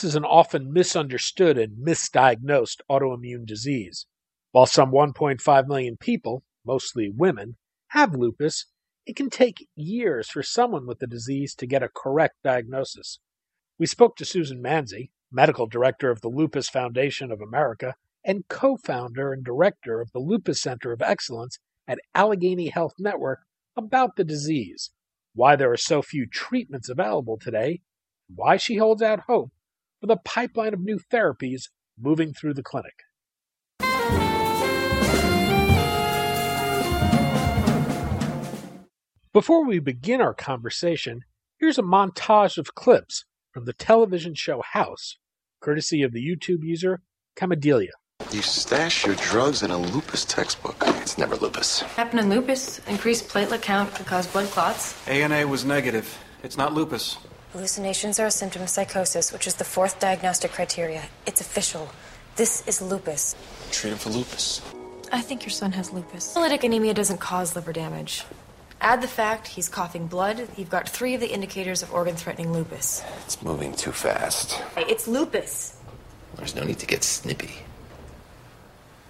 Lupus is an often misunderstood and misdiagnosed autoimmune disease. While some 1.5 million people, mostly women, have lupus, it can take years for someone with the disease to get a correct diagnosis. We spoke to Susan Manzi, medical director of the Lupus Foundation of America and co founder and director of the Lupus Center of Excellence at Allegheny Health Network, about the disease, why there are so few treatments available today, and why she holds out hope with a pipeline of new therapies moving through the clinic. Before we begin our conversation, here's a montage of clips from the television show House, courtesy of the YouTube user Camadelia. You stash your drugs in a lupus textbook. It's never lupus. Happened in lupus. Increased platelet count could cause blood clots. ANA was negative. It's not lupus. Hallucinations are a symptom of psychosis, which is the fourth diagnostic criteria. It's official. This is lupus. Treat him for lupus. I think your son has lupus. Hemolytic anemia doesn't cause liver damage. Add the fact he's coughing blood, you've got three of the indicators of organ threatening lupus. It's moving too fast. It's lupus. There's no need to get snippy.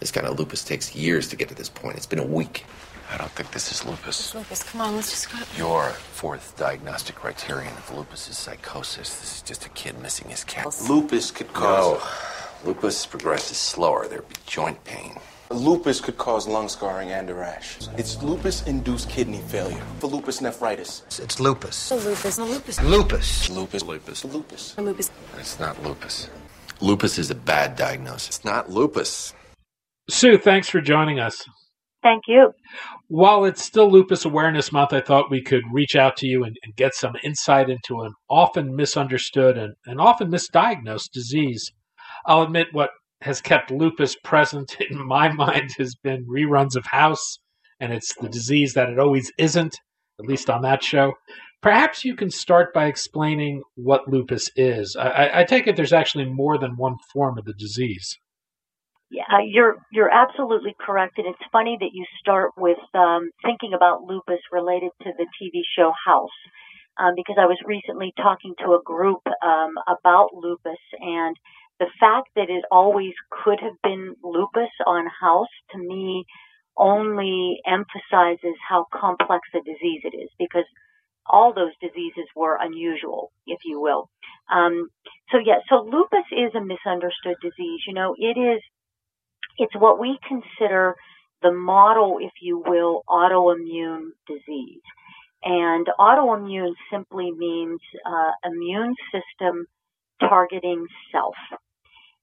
This kind of lupus takes years to get to this point. It's been a week. I don't think this is lupus. It's lupus. Come on, let's just go. Your fourth diagnostic criterion of lupus is psychosis. This is just a kid missing his cat. Lupus could cause. No. Lupus progresses slower. There'd be joint pain. Lupus could cause lung scarring and a rash. It's lupus-induced kidney failure. For lupus nephritis. It's lupus. lupus. lupus. Lupus. Lupus. Lupus. Lupus. lupus. It's not lupus. Lupus is a bad diagnosis. It's not lupus. Sue, thanks for joining us. Thank you. While it's still Lupus Awareness Month, I thought we could reach out to you and, and get some insight into an often misunderstood and, and often misdiagnosed disease. I'll admit what has kept lupus present in my mind has been reruns of House, and it's the disease that it always isn't, at least on that show. Perhaps you can start by explaining what lupus is. I, I take it there's actually more than one form of the disease. Yeah, you're you're absolutely correct, and it's funny that you start with um, thinking about lupus related to the TV show House, um, because I was recently talking to a group um, about lupus, and the fact that it always could have been lupus on House to me only emphasizes how complex a disease it is, because all those diseases were unusual, if you will. Um, so yeah, so lupus is a misunderstood disease. You know, it is it's what we consider the model, if you will, autoimmune disease. And autoimmune simply means uh, immune system targeting self.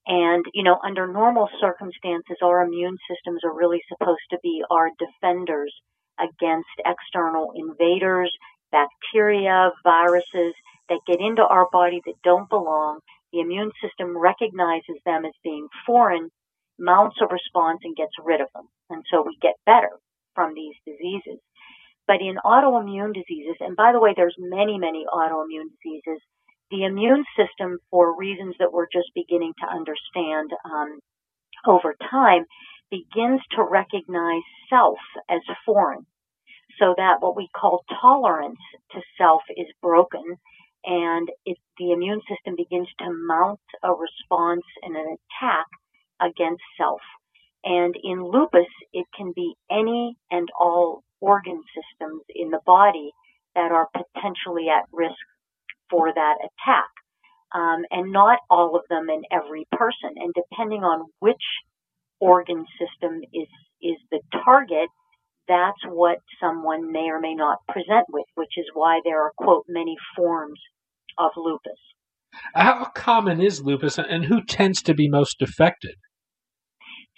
And, you know, under normal circumstances, our immune systems are really supposed to be our defenders against external invaders, bacteria, viruses that get into our body that don't belong. The immune system recognizes them as being foreign mounts a response and gets rid of them. And so we get better from these diseases. But in autoimmune diseases, and by the way, there's many, many autoimmune diseases, the immune system, for reasons that we're just beginning to understand um, over time, begins to recognize self as foreign. So that what we call tolerance to self is broken and it, the immune system begins to mount a response and an attack against self. And in lupus, it can be any and all organ systems in the body that are potentially at risk for that attack. Um, and not all of them in every person. And depending on which organ system is, is the target, that's what someone may or may not present with, which is why there are, quote, many forms of lupus. How common is lupus and who tends to be most affected?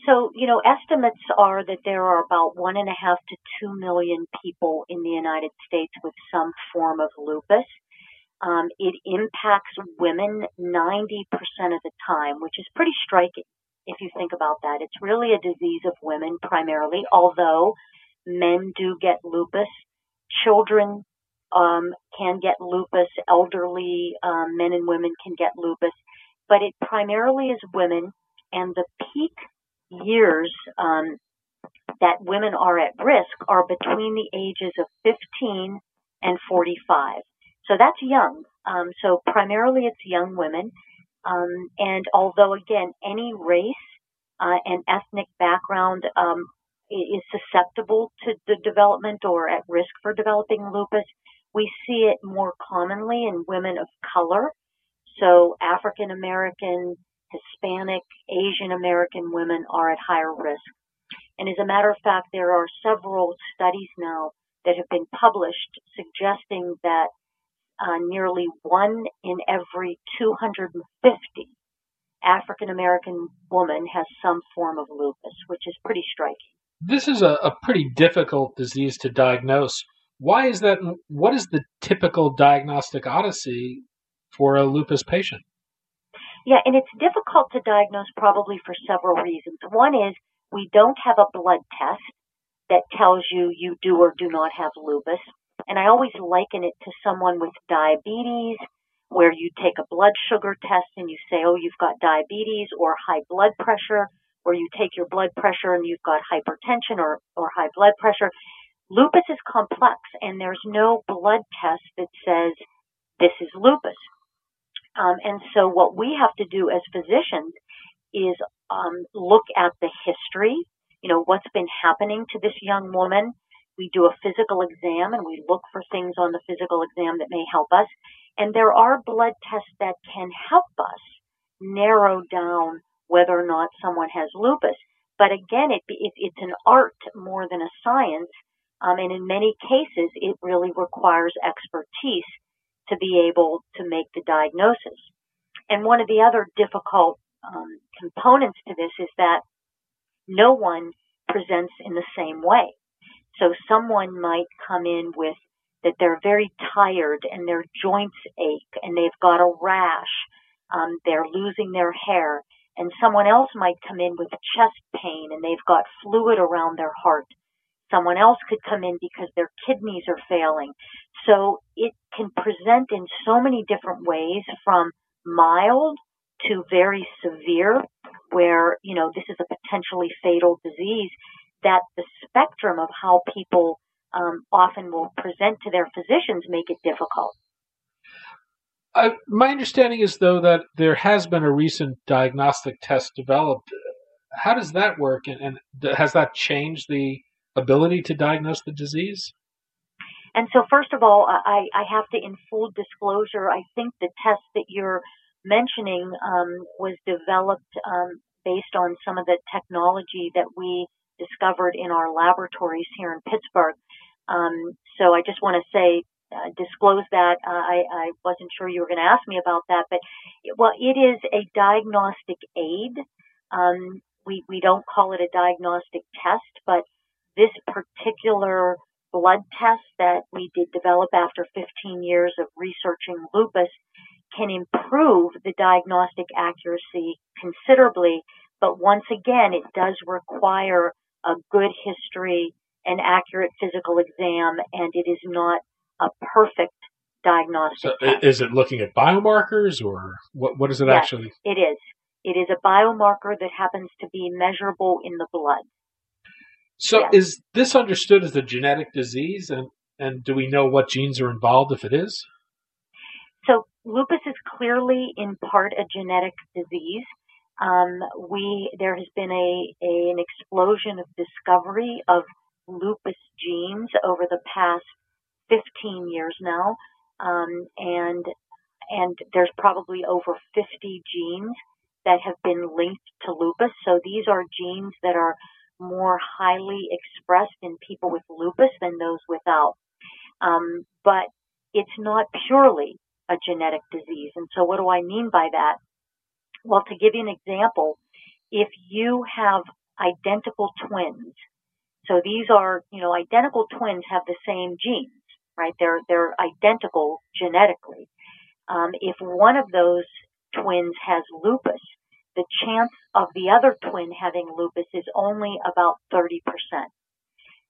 So, you know, estimates are that there are about one and a half to two million people in the United States with some form of lupus. Um, it impacts women 90% of the time, which is pretty striking if you think about that. It's really a disease of women primarily, although men do get lupus. Children um, can get lupus. Elderly um, men and women can get lupus. But it primarily is women, and the peak years um, that women are at risk are between the ages of 15 and 45. So that's young. Um, so primarily it's young women. Um, and although again, any race uh, and ethnic background um, is susceptible to the development or at risk for developing lupus, we see it more commonly in women of color. So African American, Hispanic, Asian American women are at higher risk. And as a matter of fact, there are several studies now that have been published suggesting that uh, nearly one in every 250 African American woman has some form of lupus, which is pretty striking. This is a, a pretty difficult disease to diagnose. Why is that? What is the typical diagnostic odyssey for a lupus patient? Yeah, and it's difficult to diagnose probably for several reasons. One is we don't have a blood test that tells you you do or do not have lupus. And I always liken it to someone with diabetes, where you take a blood sugar test and you say, oh, you've got diabetes or high blood pressure, or you take your blood pressure and you've got hypertension or, or high blood pressure. Lupus is complex and there's no blood test that says this is lupus. Um, and so what we have to do as physicians is um, look at the history, you know, what's been happening to this young woman. We do a physical exam and we look for things on the physical exam that may help us. And there are blood tests that can help us narrow down whether or not someone has lupus. But again, it, it, it's an art more than a science. Um, and in many cases, it really requires expertise to be able to make the diagnosis. And one of the other difficult um, components to this is that no one presents in the same way. So someone might come in with that they're very tired and their joints ache and they've got a rash, um, they're losing their hair, and someone else might come in with chest pain and they've got fluid around their heart. Someone else could come in because their kidneys are failing. So it can present in so many different ways from mild to very severe where, you know, this is a potentially fatal disease that the spectrum of how people um, often will present to their physicians make it difficult. Uh, my understanding is, though, that there has been a recent diagnostic test developed. How does that work, and, and has that changed the ability to diagnose the disease? And so, first of all, I, I have to, in full disclosure, I think the test that you're mentioning um, was developed um, based on some of the technology that we discovered in our laboratories here in Pittsburgh. Um, so I just want to say, uh, disclose that. Uh, I, I wasn't sure you were going to ask me about that, but well, it is a diagnostic aid. Um, we we don't call it a diagnostic test, but this particular blood test that we did develop after 15 years of researching lupus can improve the diagnostic accuracy considerably. But once again, it does require a good history, an accurate physical exam, and it is not a perfect diagnostic. So test. is it looking at biomarkers or what? What is it yes, actually? It is. It is a biomarker that happens to be measurable in the blood. So yes. is this understood as a genetic disease, and and do we know what genes are involved if it is? So lupus is clearly in part a genetic disease. Um, we there has been a, a, an explosion of discovery of lupus genes over the past 15 years now, um, and and there's probably over 50 genes that have been linked to lupus. So these are genes that are more highly expressed in people with lupus than those without. Um, but it's not purely a genetic disease. And so what do I mean by that? Well, to give you an example, if you have identical twins, so these are, you know, identical twins have the same genes, right? They're, they're identical genetically. Um, if one of those twins has lupus, the chance of the other twin having lupus is only about 30%.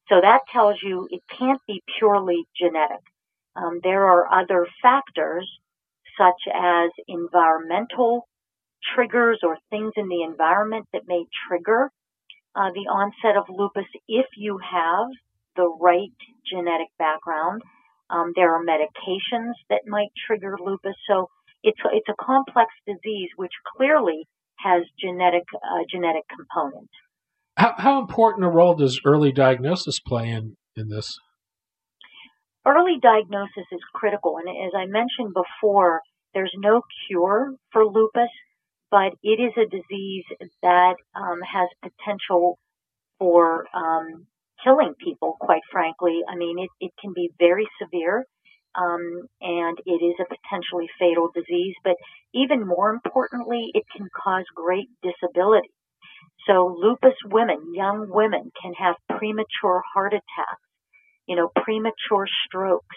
So that tells you it can't be purely genetic. Um, there are other factors such as environmental triggers or things in the environment that may trigger uh, the onset of lupus if you have the right genetic background. Um, there are medications that might trigger lupus. So it's it's a complex disease which clearly has genetic uh, genetic component. How, how important a role does early diagnosis play in in this? Early diagnosis is critical, and as I mentioned before, there's no cure for lupus, but it is a disease that um, has potential for um, killing people. Quite frankly, I mean, it, it can be very severe um, and it is a potentially fatal disease. But even more importantly, it can cause great disability. So lupus women, young women, can have premature heart attacks, you know, premature strokes.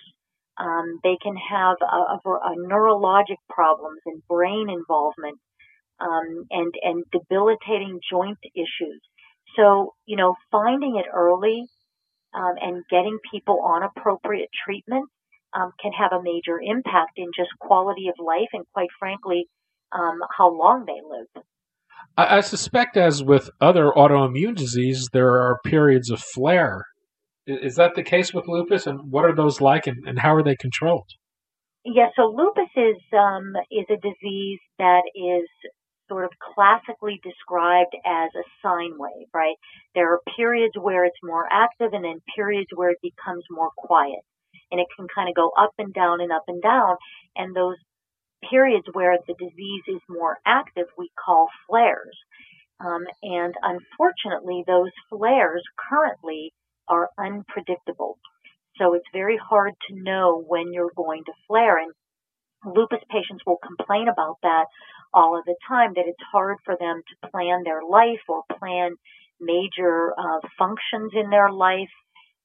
Um, they can have a, a, a neurologic problems and brain involvement, um, and and debilitating joint issues. So you know, finding it early um, and getting people on appropriate treatment um, can have a major impact in just quality of life and, quite frankly, um, how long they live. I, I suspect, as with other autoimmune disease, there are periods of flare. Is that the case with lupus, and what are those like, and, and how are they controlled? Yeah, so lupus is um, is a disease that is sort of classically described as a sine wave, right? There are periods where it's more active, and then periods where it becomes more quiet and it can kind of go up and down and up and down. And those periods where the disease is more active, we call flares. Um, and unfortunately, those flares currently are unpredictable. So it's very hard to know when you're going to flare. And lupus patients will complain about that all of the time, that it's hard for them to plan their life or plan major uh, functions in their life,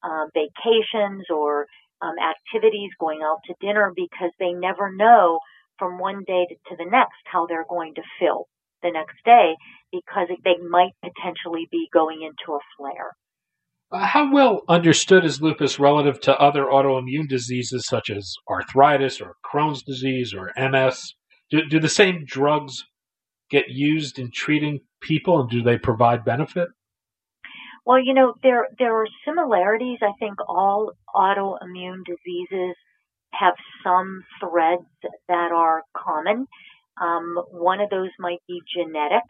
uh, vacations or um, activities, going out to dinner, because they never know from one day to, the next how they're going to feel the next day because they might potentially be going into a flare. Uh, how well understood is lupus relative to other autoimmune diseases such as arthritis or Crohn's disease or MS? Do, do the same drugs get used in treating people and do they provide benefit? Well, you know, there there are similarities. I think all autoimmune diseases have some threads that are common. Um, one of those might be genetic.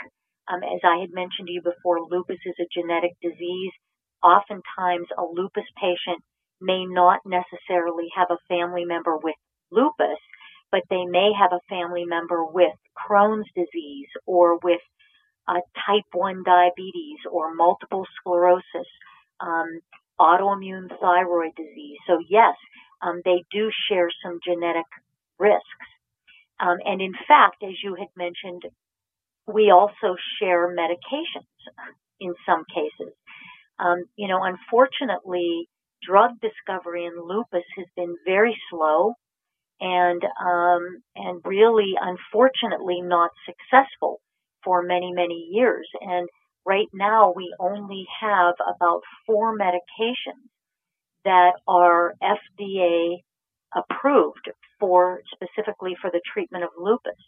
Um, as I had mentioned to you before, lupus is a genetic disease. Oftentimes, a lupus patient may not necessarily have a family member with lupus, but they may have a family member with Crohn's disease or with uh, type 1 diabetes or multiple sclerosis, um, autoimmune thyroid disease. So yes, um, they do share some genetic risks. Um, and in fact, as you had mentioned, we also share medications in some cases. Um, you know, unfortunately, drug discovery in lupus has been very slow and um, and really, unfortunately, not successful for many, many years. And right now we only have about four medications that are FDA approved for specifically for the treatment of lupus,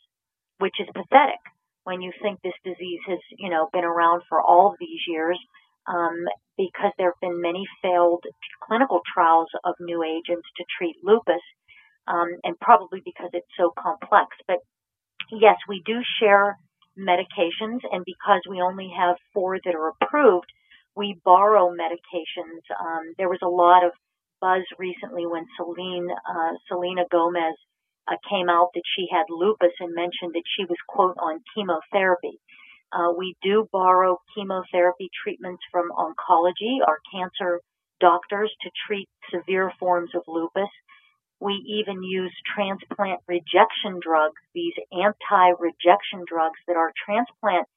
which is pathetic when you think this disease has, you know, been around for all these years, um, because there have been many failed clinical trials of new agents to treat lupus, um, and probably because it's so complex. But yes, we do share medications, and because we only have four that are approved, we borrow medications. Um, there was a lot of buzz recently when Celine, uh, Selena Gomez uh, came out that she had lupus and mentioned that she was, quote, on chemotherapy. Uh, we do borrow chemotherapy treatments from oncology, our cancer doctors, to treat severe forms of lupus. We even use transplant rejection drugs, these anti-rejection drugs that our transplant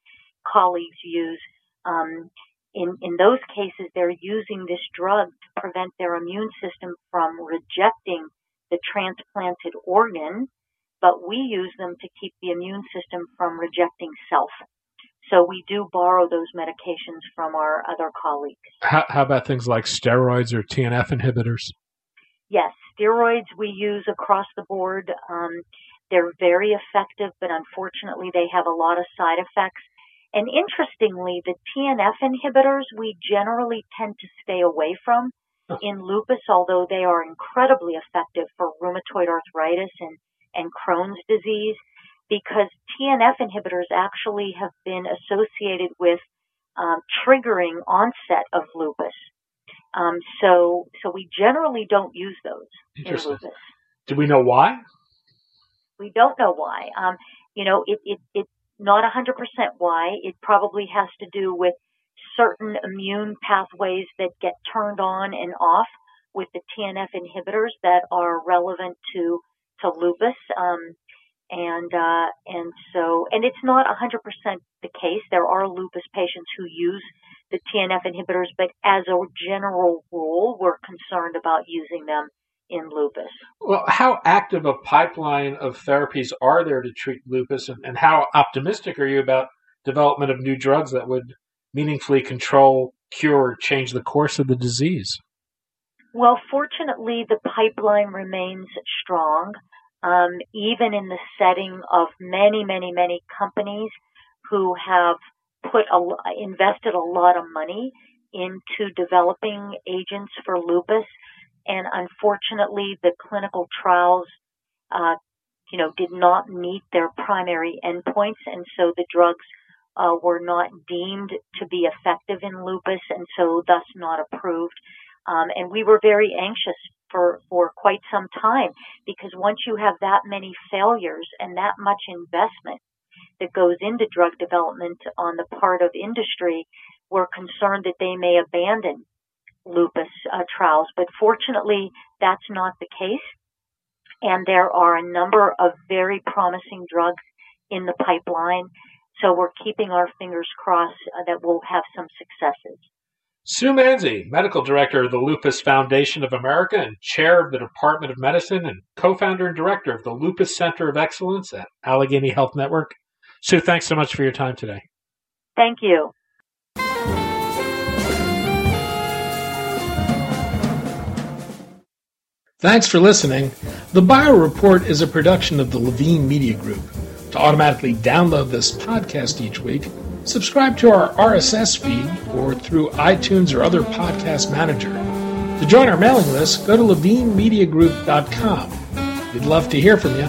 colleagues use. Um, in, in those cases, they're using this drug to prevent their immune system from rejecting the transplanted organ, but we use them to keep the immune system from rejecting self. So we do borrow those medications from our other colleagues. How, how about things like steroids or TNF inhibitors? Yes, steroids we use across the board. Um, they're very effective, but unfortunately they have a lot of side effects. And interestingly, the TNF inhibitors we generally tend to stay away from in lupus, although they are incredibly effective for rheumatoid arthritis and, and Crohn's disease, because TNF inhibitors actually have been associated with um, triggering onset of lupus. Um, so, so we generally don't use those in lupus. Do we know why? We don't know why. Um, you know, it, it, it's not 100% why. It probably has to do with certain immune pathways that get turned on and off with the TNF inhibitors that are relevant to to lupus. Um, and uh, and so and it's not 100% the case. There are lupus patients who use the TNF inhibitors, but as a general rule, we're concerned about using them in lupus. Well, how active a pipeline of therapies are there to treat lupus, and, and how optimistic are you about development of new drugs that would meaningfully control, cure, or change the course of the disease? Well, fortunately, the pipeline remains strong, um, even in the setting of many, many, many companies who have put a, invested a lot of money into developing agents for lupus, and unfortunately, the clinical trials, uh, you know, did not meet their primary endpoints, and so the drugs uh, were not deemed to be effective in lupus and so thus not approved. Um, and we were very anxious for, for quite some time because once you have that many failures and that much investment that goes into drug development on the part of industry, we're concerned that they may abandon lupus uh, trials. But fortunately, that's not the case. And there are a number of very promising drugs in the pipeline so we're keeping our fingers crossed uh, that we'll have some successes. Sue Manzi, Medical Director of the Lupus Foundation of America and Chair of the Department of Medicine and co-founder and Director of the Lupus Center of Excellence at Allegheny Health Network. Sue, thanks so much for your time today. Thank you. Thanks for listening. The Bio Report is a production of the Levine Media Group. To automatically download this podcast each week, subscribe to our RSS feed or through iTunes or other podcast manager. To join our mailing list, go to levinemediagroup.com. We'd love to hear from you.